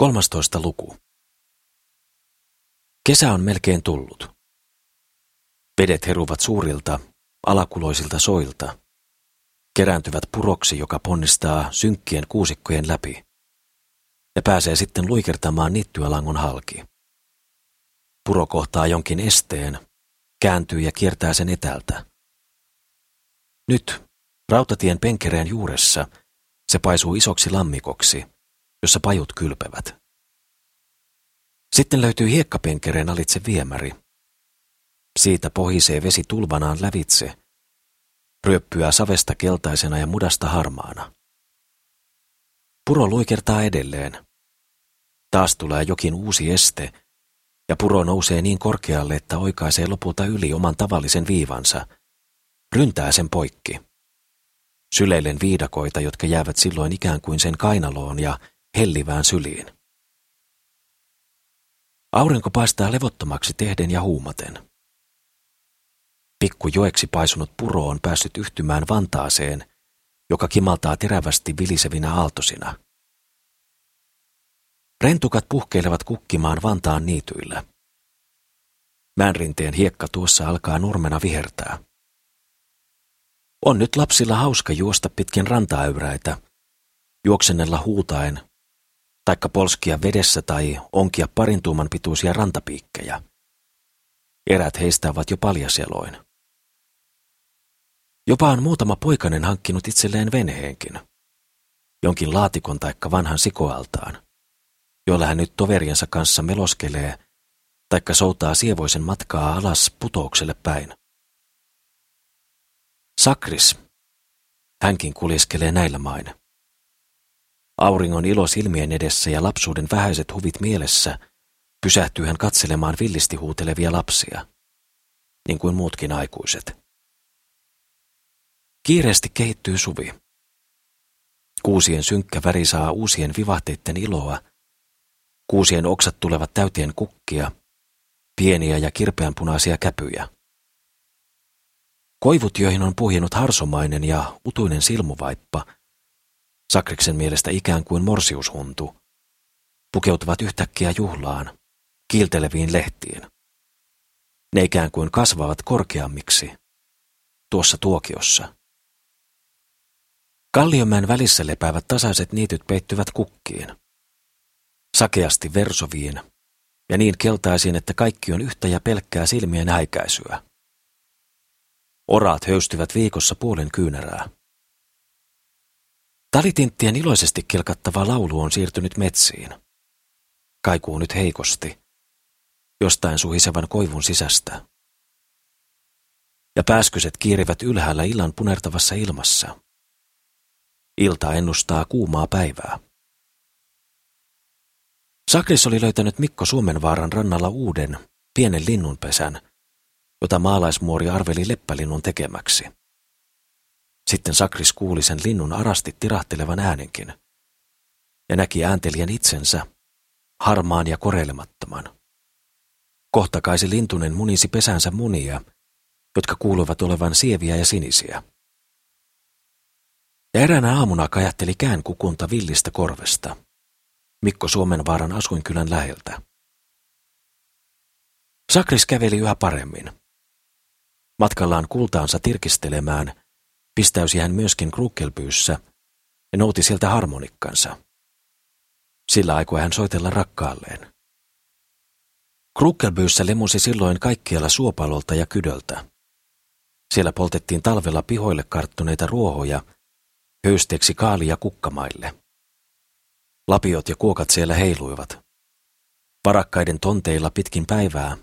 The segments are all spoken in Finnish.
Kolmastoista luku. Kesä on melkein tullut. Vedet heruvat suurilta, alakuloisilta soilta, kerääntyvät puroksi, joka ponnistaa synkkien kuusikkojen läpi, ja pääsee sitten luikertamaan niittyä langon halki. Puro kohtaa jonkin esteen, kääntyy ja kiertää sen etältä. Nyt, rautatien penkereen juuressa, se paisuu isoksi lammikoksi – jossa pajut kylpevät. Sitten löytyy hiekkapenkereen alitse viemäri. Siitä pohisee vesi tulvanaan lävitse, ryöppyää savesta keltaisena ja mudasta harmaana. Puro luikertaa edelleen. Taas tulee jokin uusi este, ja puro nousee niin korkealle, että oikaisee lopulta yli oman tavallisen viivansa, ryntää sen poikki. Syleilen viidakoita, jotka jäävät silloin ikään kuin sen kainaloon ja hellivään syliin. Aurinko paistaa levottomaksi tehden ja huumaten. Pikku joeksi paisunut puro on päässyt yhtymään Vantaaseen, joka kimaltaa terävästi vilisevinä aaltosina. Rentukat puhkeilevat kukkimaan Vantaan niityillä. Määnrinteen hiekka tuossa alkaa nurmena vihertää. On nyt lapsilla hauska juosta pitkin rantaäyräitä, juoksennella huutaen taikka polskia vedessä tai onkia parin tuuman pituisia rantapiikkejä. Erät heistä ovat jo paljaseloin. Jopa on muutama poikainen hankkinut itselleen venheenkin. Jonkin laatikon taikka vanhan sikoaltaan, jolla hän nyt toveriensa kanssa meloskelee taikka soutaa sievoisen matkaa alas putoukselle päin. Sakris. Hänkin kuljeskelee näillä main. Auringon ilo silmien edessä ja lapsuuden vähäiset huvit mielessä pysähtyy hän katselemaan villisti huutelevia lapsia, niin kuin muutkin aikuiset. Kiireesti kehittyy suvi. Kuusien synkkä väri saa uusien vivahteiden iloa. Kuusien oksat tulevat täyteen kukkia, pieniä ja kirpeänpunaisia käpyjä. Koivut, joihin on puhjennut harsomainen ja utuinen silmuvaippa – Sakriksen mielestä ikään kuin morsiushuntu, pukeutuvat yhtäkkiä juhlaan, kiilteleviin lehtiin. Ne ikään kuin kasvavat korkeammiksi, tuossa tuokiossa. Kalliomäen välissä lepäävät tasaiset niityt peittyvät kukkiin. Sakeasti versoviin ja niin keltaisiin, että kaikki on yhtä ja pelkkää silmien häikäisyä. Oraat höystyvät viikossa puolen kyynärää. Talitinttien iloisesti kelkattava laulu on siirtynyt metsiin. Kaikuu nyt heikosti, jostain suhisevan koivun sisästä. Ja pääskyset kiirivät ylhäällä illan punertavassa ilmassa. Ilta ennustaa kuumaa päivää. Sakris oli löytänyt Mikko Suomenvaaran rannalla uuden, pienen linnunpesän, jota maalaismuori arveli leppälinnun tekemäksi. Sitten Sakris kuuli sen linnun arasti tirahtelevan äänenkin ja näki ääntelijän itsensä, harmaan ja korelemattoman. Kohta kaisi lintunen munisi pesänsä munia, jotka kuuluvat olevan sieviä ja sinisiä. Ja eräänä aamuna kajatteli kään kukunta villistä korvesta, Mikko Suomenvaaran asuinkylän läheltä. Sakris käveli yhä paremmin. Matkallaan kultaansa tirkistelemään – Pistäysi hän myöskin krukkelpyyssä ja nouti sieltä harmonikkansa. Sillä aikoi hän soitella rakkaalleen. Krukkelpyyssä lemusi silloin kaikkialla suopalolta ja kydöltä. Siellä poltettiin talvella pihoille karttuneita ruohoja, höysteeksi kaalia kukkamaille. Lapiot ja kuokat siellä heiluivat. Parakkaiden tonteilla pitkin päivää,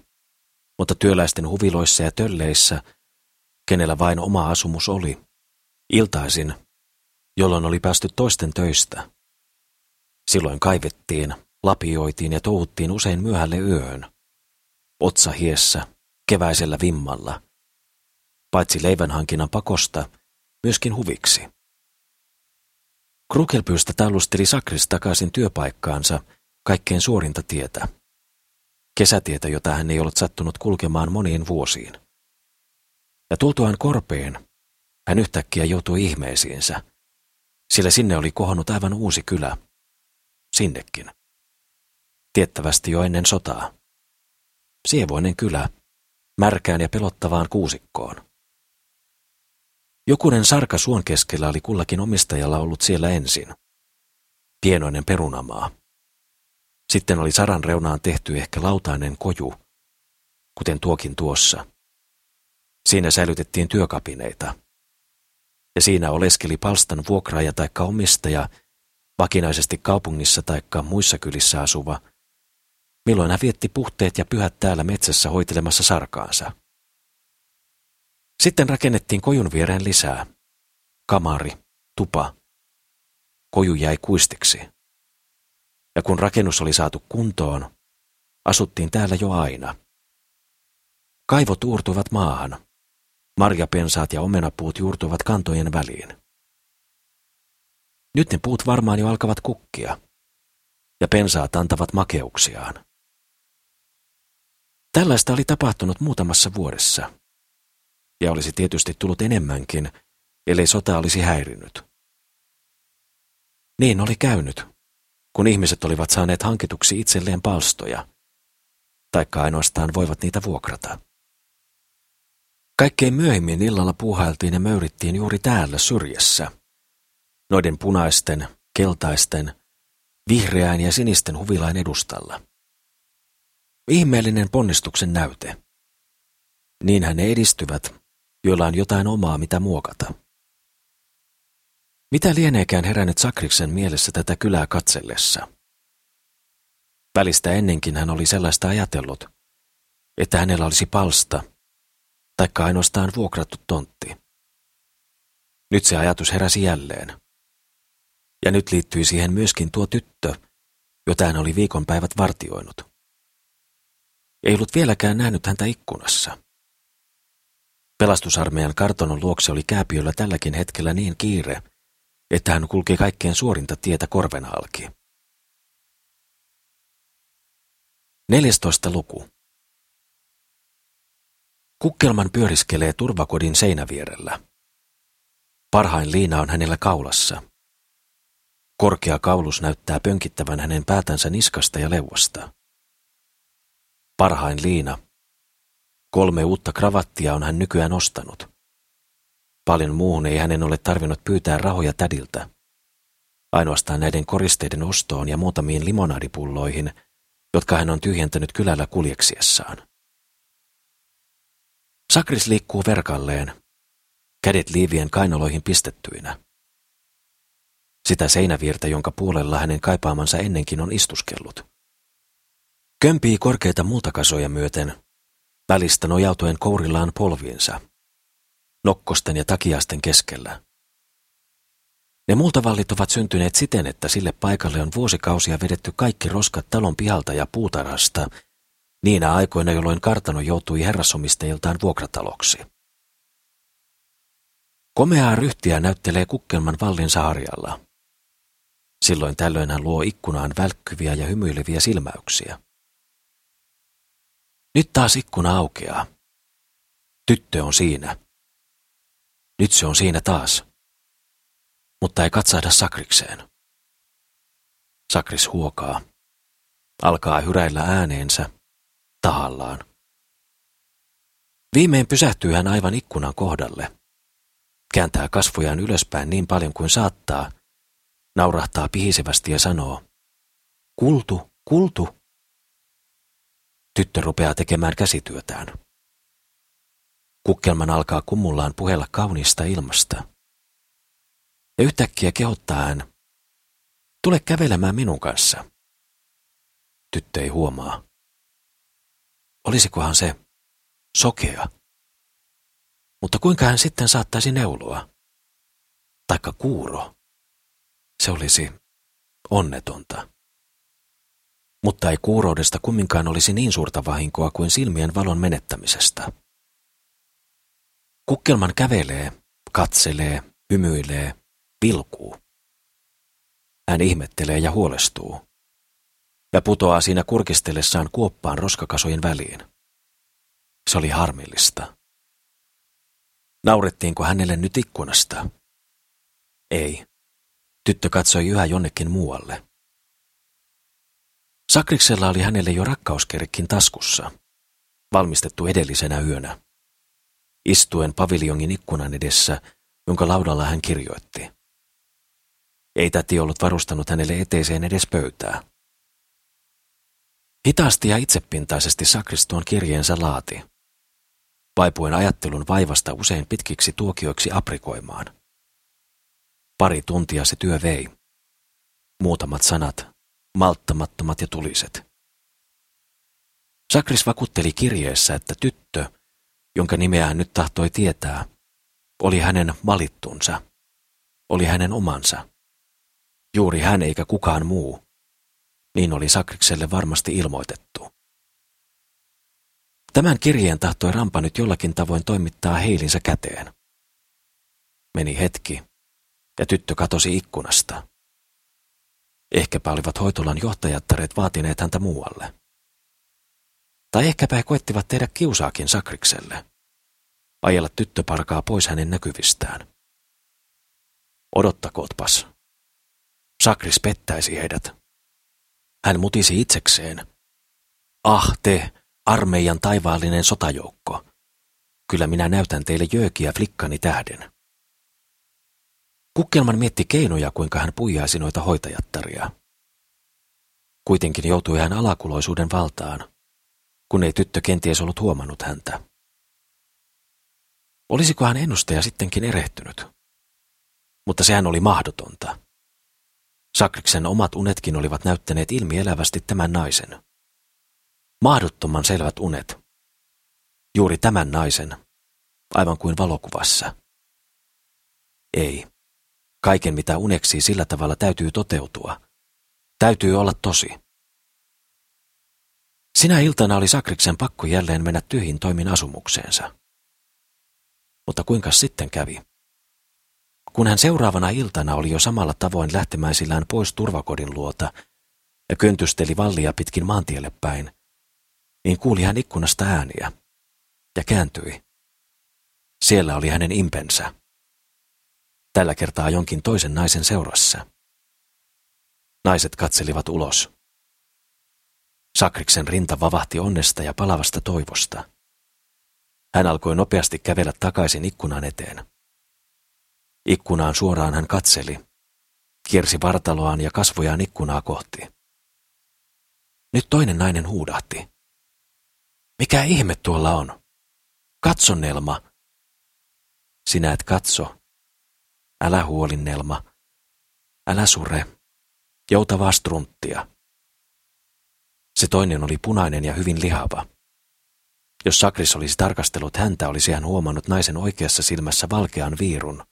mutta työläisten huviloissa ja tölleissä, kenellä vain oma asumus oli, Iltaisin, jolloin oli päästy toisten töistä. Silloin kaivettiin, lapioitiin ja touhuttiin usein myöhälle yöhön. Otsa hiessä, keväisellä vimmalla. Paitsi leivänhankinnan pakosta, myöskin huviksi. Krukelpyystä tallusteli Sakris takaisin työpaikkaansa kaikkein suorinta tietä. Kesätietä, jota hän ei ollut sattunut kulkemaan moniin vuosiin. Ja tultuaan korpeen, hän yhtäkkiä joutui ihmeisiinsä, sillä sinne oli kohonnut aivan uusi kylä. Sinnekin. tiettävästi jo ennen sotaa. Sievoinen kylä, märkään ja pelottavaan kuusikkoon. Jokunen sarka suon keskellä oli kullakin omistajalla ollut siellä ensin. Pienoinen perunamaa. Sitten oli saran reunaan tehty ehkä lautainen koju, kuten tuokin tuossa. Siinä säilytettiin työkapineita. Ja siinä oleskeli palstan vuokraaja tai omistaja, vakinaisesti kaupungissa tai muissa kylissä asuva, milloin hän vietti puhteet ja pyhät täällä metsässä hoitelemassa sarkaansa. Sitten rakennettiin kojun viereen lisää. Kamari, tupa. Koju jäi kuistiksi. Ja kun rakennus oli saatu kuntoon, asuttiin täällä jo aina. Kaivot uurtuivat maahan. Marjapensaat ja omenapuut juurtuivat kantojen väliin. Nyt ne puut varmaan jo alkavat kukkia, ja pensaat antavat makeuksiaan. Tällaista oli tapahtunut muutamassa vuodessa, ja olisi tietysti tullut enemmänkin, ellei sota olisi häirinyt. Niin oli käynyt, kun ihmiset olivat saaneet hankituksi itselleen palstoja, taikka ainoastaan voivat niitä vuokrata. Kaikkein myöhemmin illalla puuhailtiin ja möyrittiin juuri täällä syrjässä. Noiden punaisten, keltaisten, vihreään ja sinisten huvilain edustalla. Ihmeellinen ponnistuksen näyte. Niinhän ne edistyvät, joilla on jotain omaa, mitä muokata. Mitä lieneekään herännyt Sakriksen mielessä tätä kylää katsellessa? Välistä ennenkin hän oli sellaista ajatellut, että hänellä olisi palsta – taikka ainoastaan vuokrattu tontti. Nyt se ajatus heräsi jälleen. Ja nyt liittyi siihen myöskin tuo tyttö, jota hän oli viikonpäivät vartioinut. Ei ollut vieläkään nähnyt häntä ikkunassa. Pelastusarmeijan kartonon luokse oli kääpiöllä tälläkin hetkellä niin kiire, että hän kulki kaikkein suorinta tietä korven halki. 14. luku. Kukkelman pyöriskelee turvakodin seinävierellä. Parhain liina on hänellä kaulassa. Korkea kaulus näyttää pönkittävän hänen päätänsä niskasta ja leuasta. Parhain liina. Kolme uutta kravattia on hän nykyään ostanut. Paljon muuhun ei hänen ole tarvinnut pyytää rahoja tädiltä. Ainoastaan näiden koristeiden ostoon ja muutamiin limonadipulloihin, jotka hän on tyhjentänyt kylällä kuljeksiessaan. Sakris liikkuu verkalleen, kädet liivien kainaloihin pistettyinä. Sitä seinävirtä, jonka puolella hänen kaipaamansa ennenkin on istuskellut. Kömpii korkeita multakasoja myöten, välistä nojautuen kourillaan polviinsa, nokkosten ja takiasten keskellä. Ne multavallit ovat syntyneet siten, että sille paikalle on vuosikausia vedetty kaikki roskat talon pihalta ja puutarhasta niinä aikoina, jolloin kartano joutui herrasomistajiltaan vuokrataloksi. Komeaa ryhtiä näyttelee kukkelman vallin saarialla. Silloin tällöin hän luo ikkunaan välkkyviä ja hymyileviä silmäyksiä. Nyt taas ikkuna aukeaa. Tyttö on siinä. Nyt se on siinä taas. Mutta ei katsahda sakrikseen. Sakris huokaa. Alkaa hyräillä ääneensä tahallaan. Viimein pysähtyy hän aivan ikkunan kohdalle. Kääntää kasvojaan ylöspäin niin paljon kuin saattaa, naurahtaa pihisevästi ja sanoo, kultu, kultu. Tyttö rupeaa tekemään käsityötään. Kukkelman alkaa kummullaan puhella kauniista ilmasta. Ja yhtäkkiä kehottaa hän, tule kävelemään minun kanssa. Tyttö ei huomaa. Olisikohan se sokea? Mutta kuinka hän sitten saattaisi neuloa? Taikka kuuro? Se olisi onnetonta. Mutta ei kuuroudesta kumminkaan olisi niin suurta vahinkoa kuin silmien valon menettämisestä. Kukkelman kävelee, katselee, hymyilee, vilkuu. Hän ihmettelee ja huolestuu ja putoaa siinä kurkistellessaan kuoppaan roskakasojen väliin. Se oli harmillista. Naurettiinko hänelle nyt ikkunasta? Ei. Tyttö katsoi yhä jonnekin muualle. Sakriksella oli hänelle jo rakkauskerkkin taskussa, valmistettu edellisenä yönä. Istuen paviljongin ikkunan edessä, jonka laudalla hän kirjoitti. Ei täti ollut varustanut hänelle eteiseen edes pöytää. Hitaasti ja itsepintaisesti Sakris tuon kirjeensä laati, vaipuen ajattelun vaivasta usein pitkiksi tuokioiksi aprikoimaan. Pari tuntia se työ vei. Muutamat sanat, malttamattomat ja tuliset. Sakris vakuutteli kirjeessä, että tyttö, jonka nimeä hän nyt tahtoi tietää, oli hänen malittunsa, oli hänen omansa. Juuri hän eikä kukaan muu. Niin oli Sakrikselle varmasti ilmoitettu. Tämän kirjeen tahtoi Rampa nyt jollakin tavoin toimittaa heilinsä käteen. Meni hetki, ja tyttö katosi ikkunasta. Ehkäpä olivat hoitolan johtajattareet vaatineet häntä muualle. Tai ehkäpä he koettivat tehdä kiusaakin Sakrikselle. Ajella tyttöparkaa pois hänen näkyvistään. Odottakootpas. Sakris pettäisi heidät. Hän mutisi itsekseen. Ah te, armeijan taivaallinen sotajoukko. Kyllä minä näytän teille jöökiä flikkani tähden. Kukkelman mietti keinoja, kuinka hän puijaisi noita hoitajattaria. Kuitenkin joutui hän alakuloisuuden valtaan, kun ei tyttö kenties ollut huomannut häntä. Olisiko hän ennustaja sittenkin erehtynyt? Mutta sehän oli mahdotonta. Sakriksen omat unetkin olivat näyttäneet ilmielävästi tämän naisen. Mahdottoman selvät unet. Juuri tämän naisen, aivan kuin valokuvassa. Ei. Kaiken, mitä uneksii sillä tavalla, täytyy toteutua. Täytyy olla tosi. Sinä iltana oli Sakriksen pakko jälleen mennä tyhjin toimin asumukseensa. Mutta kuinka sitten kävi? Kun hän seuraavana iltana oli jo samalla tavoin lähtemäisillään pois turvakodin luota ja köntysteli vallia pitkin maantielle päin, niin kuuli hän ikkunasta ääniä ja kääntyi. Siellä oli hänen impensä. Tällä kertaa jonkin toisen naisen seurassa. Naiset katselivat ulos. Sakriksen rinta vavahti onnesta ja palavasta toivosta. Hän alkoi nopeasti kävellä takaisin ikkunan eteen. Ikkunaan suoraan hän katseli, kiersi vartaloaan ja kasvojaan ikkunaa kohti. Nyt toinen nainen huudahti. Mikä ihme tuolla on? Katso, Nelma. Sinä et katso. Älä huoli, Nelma. Älä sure. Joutavaa strunttia. Se toinen oli punainen ja hyvin lihava. Jos Sakris olisi tarkastellut häntä, olisi hän huomannut naisen oikeassa silmässä valkean viirun,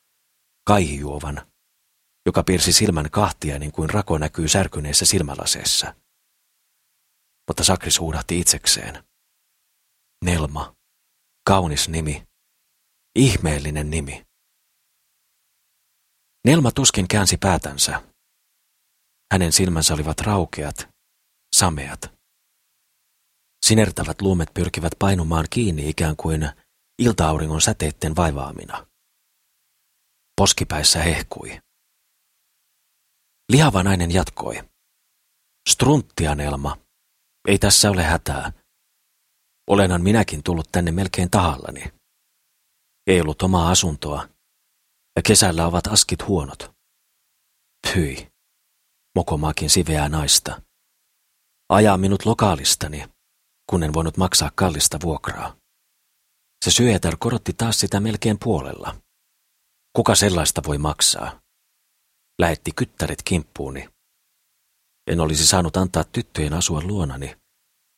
kaihijuovan, joka piirsi silmän kahtia niin kuin rako näkyy särkyneessä silmälaseessa. Mutta Sakris huudahti itsekseen. Nelma. Kaunis nimi. Ihmeellinen nimi. Nelma tuskin käänsi päätänsä. Hänen silmänsä olivat raukeat, sameat. Sinertävät luumet pyrkivät painumaan kiinni ikään kuin iltaauringon säteitten vaivaamina. Poskipäissä hehkui. Lihava nainen jatkoi. Strunttia, Nelma. Ei tässä ole hätää. Olenhan minäkin tullut tänne melkein tahallani. Ei ollut omaa asuntoa, ja kesällä ovat askit huonot. Pyi, mokomaakin siveää naista. Ajaa minut lokaalistani, kun en voinut maksaa kallista vuokraa. Se syötär korotti taas sitä melkein puolella. Kuka sellaista voi maksaa? Lähetti kyttäret kimppuuni. En olisi saanut antaa tyttöjen asua luonani.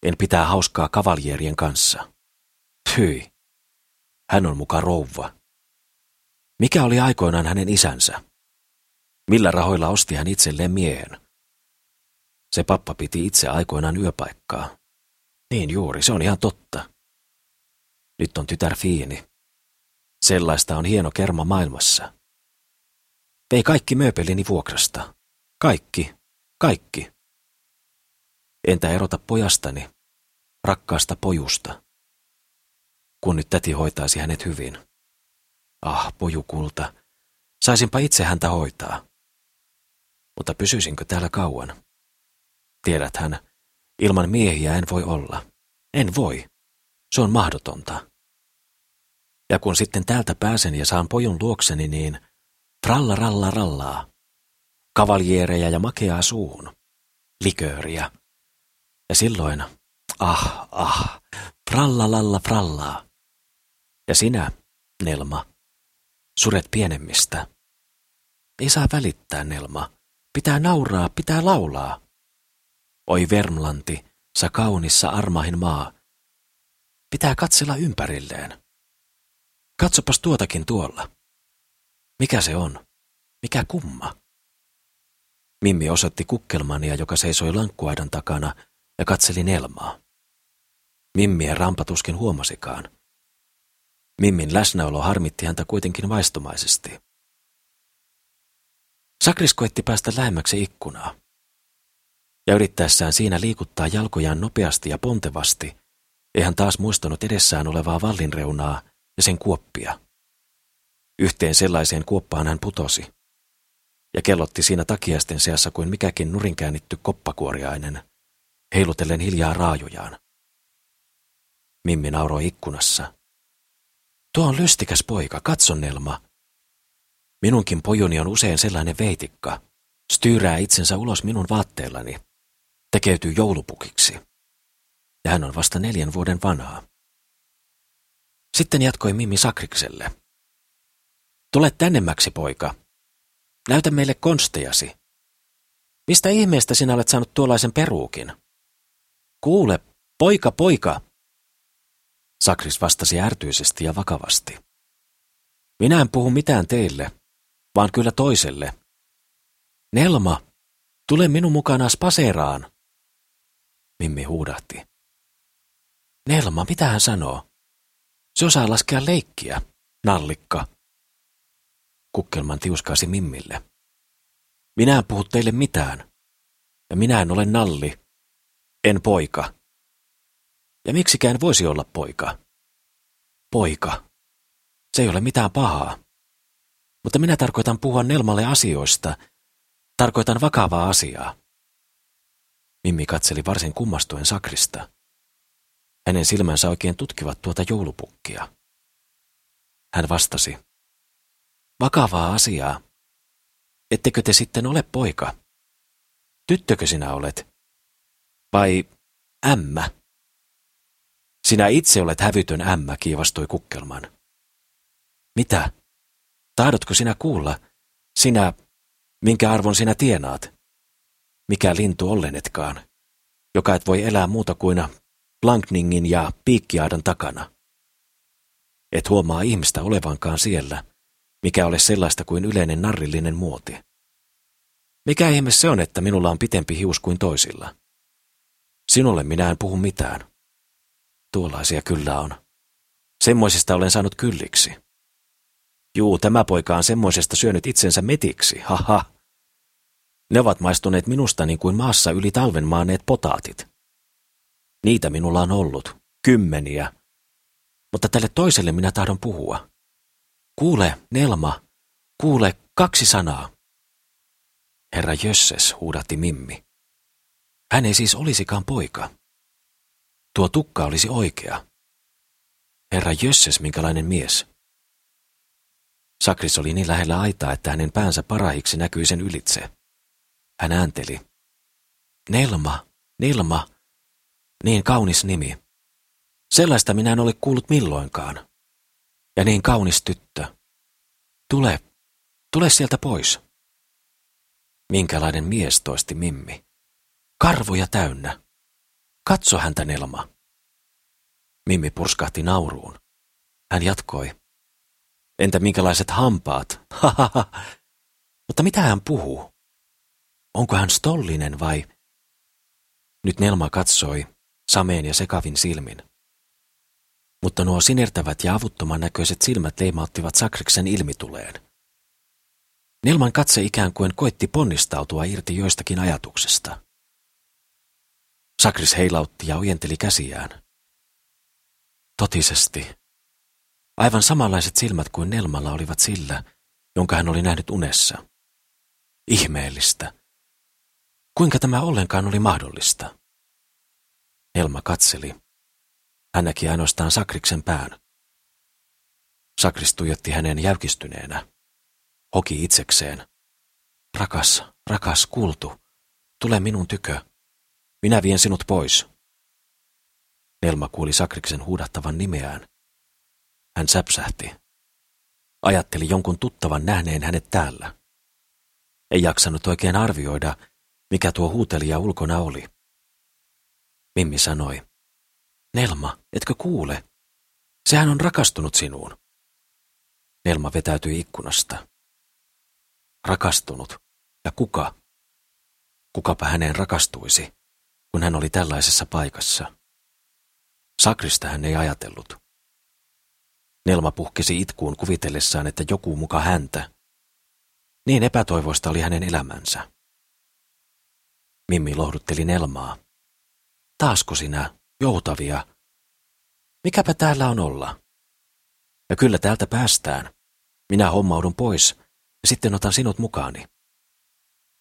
En pitää hauskaa kavaljerien kanssa. Hyi. Hän on muka rouva. Mikä oli aikoinaan hänen isänsä? Millä rahoilla osti hän itselleen miehen? Se pappa piti itse aikoinaan yöpaikkaa. Niin juuri, se on ihan totta. Nyt on tytär Fiini. Sellaista on hieno kerma maailmassa. Vei kaikki mööpelini vuokrasta. Kaikki, kaikki. Entä erota pojastani, rakkaasta pojusta? Kun nyt täti hoitaisi hänet hyvin. Ah, pojukulta, saisinpa itse häntä hoitaa. Mutta pysyisinkö täällä kauan? Tiedät hän, Ilman miehiä en voi olla. En voi. Se on mahdotonta. Ja kun sitten täältä pääsen ja saan pojun luokseni, niin tralla ralla rallaa. Kavaljeereja ja makeaa suuhun. Likööriä. Ja silloin, ah, ah, frallalalla frallaa. Ja sinä, Nelma, suret pienemmistä. Ei saa välittää, Nelma. Pitää nauraa, pitää laulaa. Oi Vermlanti, sä kaunissa armahin maa. Pitää katsella ympärilleen. Katsopas tuotakin tuolla. Mikä se on? Mikä kumma? Mimmi osoitti kukkelmania, joka seisoi lankkuaidan takana ja katseli Nelmaa. Mimmiä rampatuskin huomasikaan. Mimmin läsnäolo harmitti häntä kuitenkin vaistomaisesti. Sakris koetti päästä lähemmäksi ikkunaa. Ja yrittäessään siinä liikuttaa jalkojaan nopeasti ja pontevasti, ei hän taas muistanut edessään olevaa vallinreunaa ja sen kuoppia. Yhteen sellaiseen kuoppaan hän putosi. Ja kellotti siinä takiasten seassa kuin mikäkin nurinkäännitty koppakuoriainen, heilutellen hiljaa raajojaan. Mimmi nauroi ikkunassa. Tuo on lystikäs poika, katso Nelma. Minunkin pojoni on usein sellainen veitikka. Styyrää itsensä ulos minun vaatteellani. Tekeytyy joulupukiksi. Ja hän on vasta neljän vuoden vanhaa. Sitten jatkoi Mimmi Sakrikselle. Tule tännemmäksi, poika. Näytä meille konstejasi. Mistä ihmeestä sinä olet saanut tuollaisen peruukin? Kuule, poika, poika, Sakris vastasi ärtyisesti ja vakavasti. Minä en puhu mitään teille, vaan kyllä toiselle. Nelma, tule minun mukana spaseeraan. Mimmi huudahti. Nelma, mitä hän sanoo? Se osaa laskea leikkiä, nallikka. Kukkelman tiuskaasi Mimmille. Minä en puhu teille mitään. Ja minä en ole nalli. En poika. Ja miksikään voisi olla poika? Poika. Se ei ole mitään pahaa. Mutta minä tarkoitan puhua Nelmalle asioista. Tarkoitan vakavaa asiaa. Mimmi katseli varsin kummastuen sakrista. Hänen silmänsä oikein tutkivat tuota joulupukkia. Hän vastasi. Vakavaa asiaa. Ettekö te sitten ole poika? Tyttökö sinä olet? Vai ämmä? Sinä itse olet hävytön ämmä, kiivastui kukkelman. Mitä? Tahdotko sinä kuulla? Sinä, minkä arvon sinä tienaat? Mikä lintu ollenetkaan, joka et voi elää muuta kuin Blankningin ja piikkiaadan takana. Et huomaa ihmistä olevankaan siellä, mikä ole sellaista kuin yleinen narrillinen muoti. Mikä ihme se on, että minulla on pitempi hius kuin toisilla? Sinulle minä en puhu mitään. Tuollaisia kyllä on. Semmoisista olen saanut kylliksi. Juu, tämä poika on semmoisesta syönyt itsensä metiksi, haha. Ne ovat maistuneet minusta niin kuin maassa yli talven maaneet potaatit. Niitä minulla on ollut, kymmeniä. Mutta tälle toiselle minä tahdon puhua. Kuule, Nelma, kuule, kaksi sanaa. Herra Jösses, huudatti Mimmi. Hän ei siis olisikaan poika. Tuo tukka olisi oikea. Herra Jösses, minkälainen mies. Sakris oli niin lähellä aitaa, että hänen päänsä parahiksi näkyi sen ylitse. Hän äänteli. Nelma, Nelma, niin kaunis nimi. Sellaista minä en ole kuullut milloinkaan. Ja niin kaunis tyttö. Tule, tule sieltä pois. Minkälainen mies toisti Mimmi. Karvoja täynnä. Katso häntä, Nelma. Mimmi purskahti nauruun. Hän jatkoi. Entä minkälaiset hampaat? Hahaha. Mutta mitä hän puhuu? Onko hän stollinen vai? Nyt Nelma katsoi, sameen ja sekavin silmin. Mutta nuo sinertävät ja avuttoman näköiset silmät leimauttivat Sakriksen ilmituleen. Nelman katse ikään kuin koitti ponnistautua irti joistakin ajatuksesta. Sakris heilautti ja ojenteli käsiään. Totisesti. Aivan samanlaiset silmät kuin Nelmalla olivat sillä, jonka hän oli nähnyt unessa. Ihmeellistä. Kuinka tämä ollenkaan oli mahdollista? Elma katseli. Hän näki ainoastaan Sakriksen pään. Sakris tuijotti hänen jäykistyneenä. Hoki itsekseen. Rakas, rakas, kultu, tule minun tykö. Minä vien sinut pois. Nelma kuuli Sakriksen huudattavan nimeään. Hän säpsähti. Ajatteli jonkun tuttavan nähneen hänet täällä. Ei jaksanut oikein arvioida, mikä tuo huutelija ulkona oli. Mimmi sanoi, Nelma, etkö kuule? Sehän on rakastunut sinuun. Nelma vetäytyi ikkunasta. Rakastunut. Ja kuka? Kukapa häneen rakastuisi, kun hän oli tällaisessa paikassa? Sakrista hän ei ajatellut. Nelma puhkesi itkuun kuvitellessaan, että joku muka häntä. Niin epätoivoista oli hänen elämänsä. Mimmi lohdutteli Nelmaa. Taasko sinä, joutavia? Mikäpä täällä on olla? Ja kyllä täältä päästään. Minä hommaudun pois ja sitten otan sinut mukaani.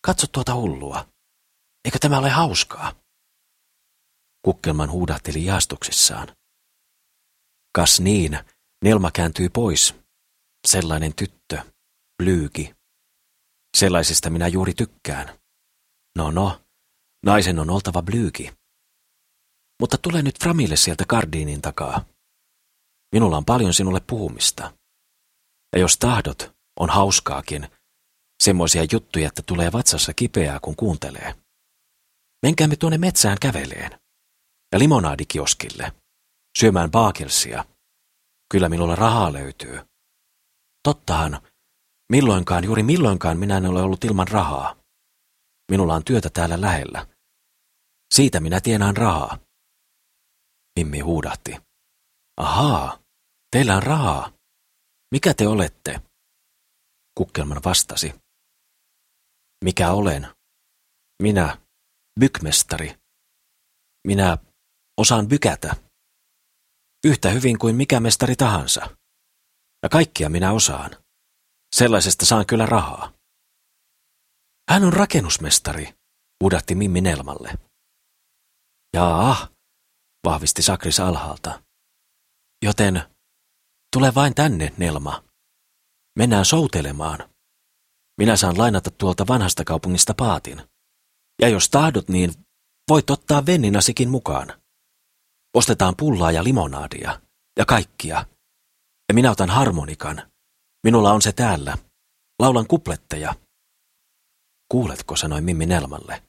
Katso tuota hullua. Eikö tämä ole hauskaa? Kukkelman huudahteli jaastuksissaan. Kas niin, Nelma kääntyi pois. Sellainen tyttö, blyyki. Sellaisesta minä juuri tykkään. No no, naisen on oltava blyyki. Mutta tule nyt Framille sieltä kardiinin takaa. Minulla on paljon sinulle puhumista. Ja jos tahdot, on hauskaakin. Semmoisia juttuja, että tulee vatsassa kipeää, kun kuuntelee. Menkäämme tuonne metsään käveleen. Ja limonaadikioskille. Syömään baakelsia. Kyllä minulla rahaa löytyy. Tottahan, milloinkaan, juuri milloinkaan minä en ole ollut ilman rahaa. Minulla on työtä täällä lähellä. Siitä minä tienaan rahaa. Mimmi huudahti. Ahaa, teillä on rahaa. Mikä te olette? Kukkelman vastasi. Mikä olen? Minä, bykmestari. Minä osaan bykätä. Yhtä hyvin kuin mikä mestari tahansa. Ja kaikkia minä osaan. Sellaisesta saan kyllä rahaa. Hän on rakennusmestari, huudahti Mimmi Nelmalle. Jaa, vahvisti Sakris alhaalta. Joten tule vain tänne, Nelma. Mennään soutelemaan. Minä saan lainata tuolta vanhasta kaupungista paatin. Ja jos tahdot, niin voit ottaa venninasikin mukaan. Ostetaan pullaa ja limonaadia ja kaikkia. Ja minä otan harmonikan. Minulla on se täällä. Laulan kupletteja. Kuuletko, sanoi Mimmi Nelmalle.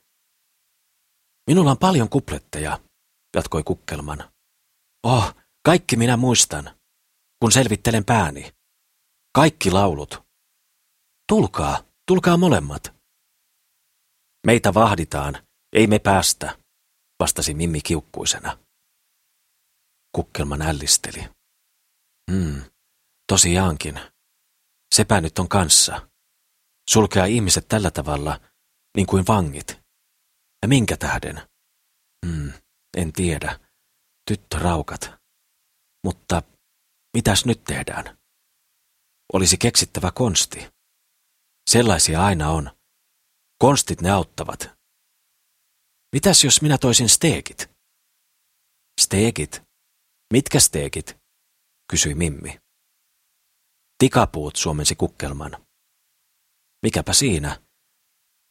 Minulla on paljon kupletteja, jatkoi Kukkelman. Oh, kaikki minä muistan, kun selvittelen pääni. Kaikki laulut. Tulkaa, tulkaa molemmat. Meitä vahditaan, ei me päästä, vastasi Mimmi kiukkuisena. Kukkelman ällisteli. Hmm, tosiaankin. Sepä nyt on kanssa. Sulkea ihmiset tällä tavalla, niin kuin vangit. Ja minkä tähden? Hmm, en tiedä. Tyttöraukat. Mutta mitäs nyt tehdään? Olisi keksittävä konsti. Sellaisia aina on. Konstit ne auttavat. Mitäs jos minä toisin steekit? Steekit? Mitkä steekit? kysyi Mimmi. Tikapuut suomensi kukkelman. Mikäpä siinä?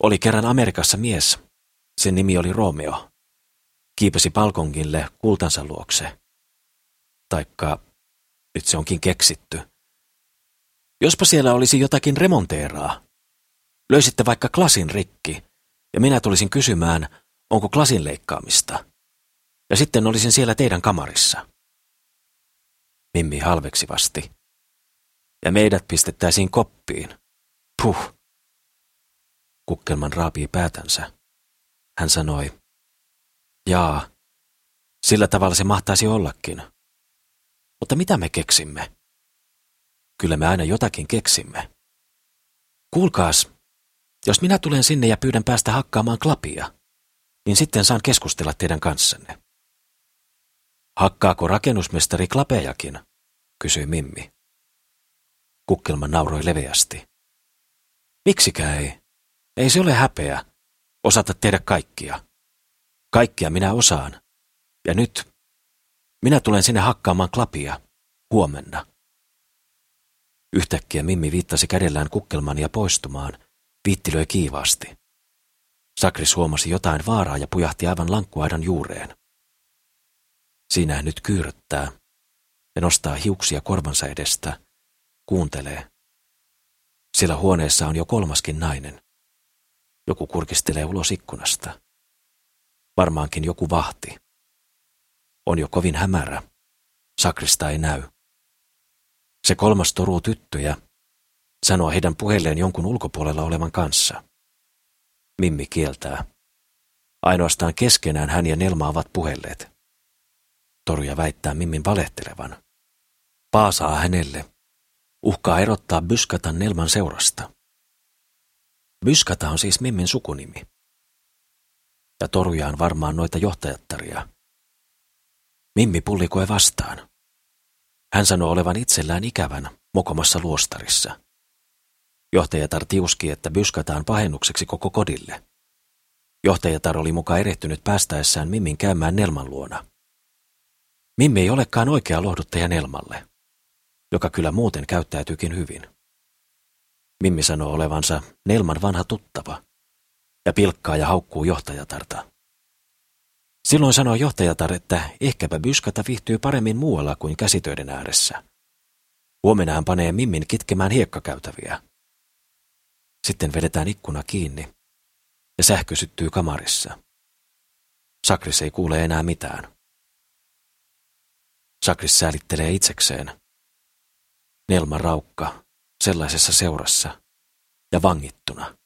Oli kerran Amerikassa mies. Sen nimi oli Romeo. Kiipesi palkongille kultansa luokse. Taikka nyt se onkin keksitty. Jospa siellä olisi jotakin remonteeraa. Löysitte vaikka klasin rikki, ja minä tulisin kysymään, onko klasin leikkaamista. Ja sitten olisin siellä teidän kamarissa. Mimmi halveksivasti. Ja meidät pistettäisiin koppiin. Puh. Kukkelman raapii päätänsä. Hän sanoi, jaa, sillä tavalla se mahtaisi ollakin. Mutta mitä me keksimme? Kyllä me aina jotakin keksimme. Kuulkaas, jos minä tulen sinne ja pyydän päästä hakkaamaan klapia, niin sitten saan keskustella teidän kanssanne. Hakkaako rakennusmestari klapejakin? kysyi Mimmi. Kukkelma nauroi leveästi. Miksikä ei? Ei se ole häpeä osata tehdä kaikkia. Kaikkia minä osaan. Ja nyt minä tulen sinne hakkaamaan klapia. Huomenna. Yhtäkkiä Mimmi viittasi kädellään kukkelman ja poistumaan, viittilöi kiivaasti. Sakris huomasi jotain vaaraa ja pujahti aivan lankkuaidan juureen. Siinä nyt kyyröttää ja nostaa hiuksia korvansa edestä, kuuntelee. Sillä huoneessa on jo kolmaskin nainen. Joku kurkistelee ulos ikkunasta. Varmaankin joku vahti. On jo kovin hämärä. Sakrista ei näy. Se kolmas toruu tyttöjä, sanoo heidän puheilleen jonkun ulkopuolella olevan kanssa. Mimmi kieltää. Ainoastaan keskenään hän ja Nelma ovat puhelleet. Toruja väittää Mimmin valehtelevan. Paasaa hänelle. Uhkaa erottaa Byskatan Nelman seurasta. Byskata on siis Mimmin sukunimi. Ja Toruja on varmaan noita johtajattaria. Mimmi pullikoi vastaan. Hän sanoi olevan itsellään ikävän mokomassa luostarissa. Johtajatar tiuski, että byskataan pahennukseksi koko kodille. Johtajatar oli muka erehtynyt päästäessään Mimmin käymään Nelman luona. Mimmi ei olekaan oikea lohduttaja Nelmalle, joka kyllä muuten käyttäytyykin hyvin. Mimmi sanoo olevansa Nelman vanha tuttava ja pilkkaa ja haukkuu johtajatarta. Silloin sanoi johtajatar, että ehkäpä Byskata viihtyy paremmin muualla kuin käsitöiden ääressä. Huomenna hän panee Mimmin kitkemään hiekkakäytäviä. Sitten vedetään ikkuna kiinni ja sähkö syttyy kamarissa. Sakris ei kuule enää mitään. Sakris säälittelee itsekseen. Nelma raukka sellaisessa seurassa ja vangittuna.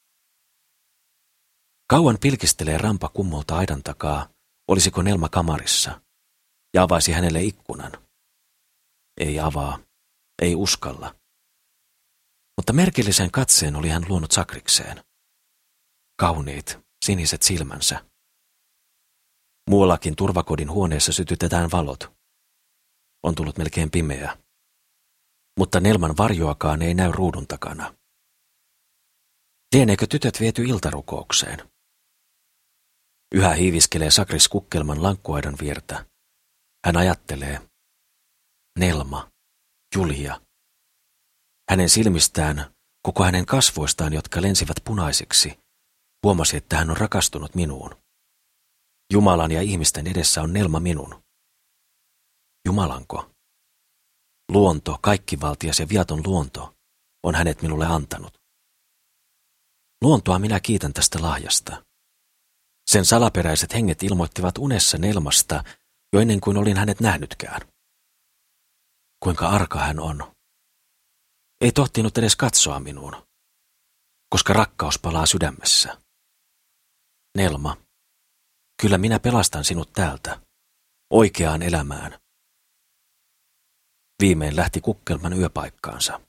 Kauan pilkistelee rampa kummolta aidan takaa, olisiko Nelma kamarissa, ja avaisi hänelle ikkunan. Ei avaa, ei uskalla. Mutta merkillisen katseen oli hän luonut sakrikseen. Kauniit, siniset silmänsä. Muuallakin turvakodin huoneessa sytytetään valot. On tullut melkein pimeää. Mutta Nelman varjoakaan ei näy ruudun takana. Lieneekö tytöt viety iltarukoukseen? Yhä hiiviskelee Sakris kukkelman lankkuaidan viertä. Hän ajattelee. Nelma, Julia. Hänen silmistään, koko hänen kasvoistaan, jotka lensivät punaisiksi, huomasi, että hän on rakastunut minuun. Jumalan ja ihmisten edessä on Nelma minun. Jumalanko? Luonto, kaikkivaltias ja viaton luonto, on hänet minulle antanut. Luontoa minä kiitän tästä lahjasta. Sen salaperäiset henget ilmoittivat unessa Nelmasta jo ennen kuin olin hänet nähnytkään. Kuinka arka hän on. Ei tohtinut edes katsoa minuun, koska rakkaus palaa sydämessä. Nelma, kyllä minä pelastan sinut täältä, oikeaan elämään. Viimein lähti kukkelman yöpaikkaansa.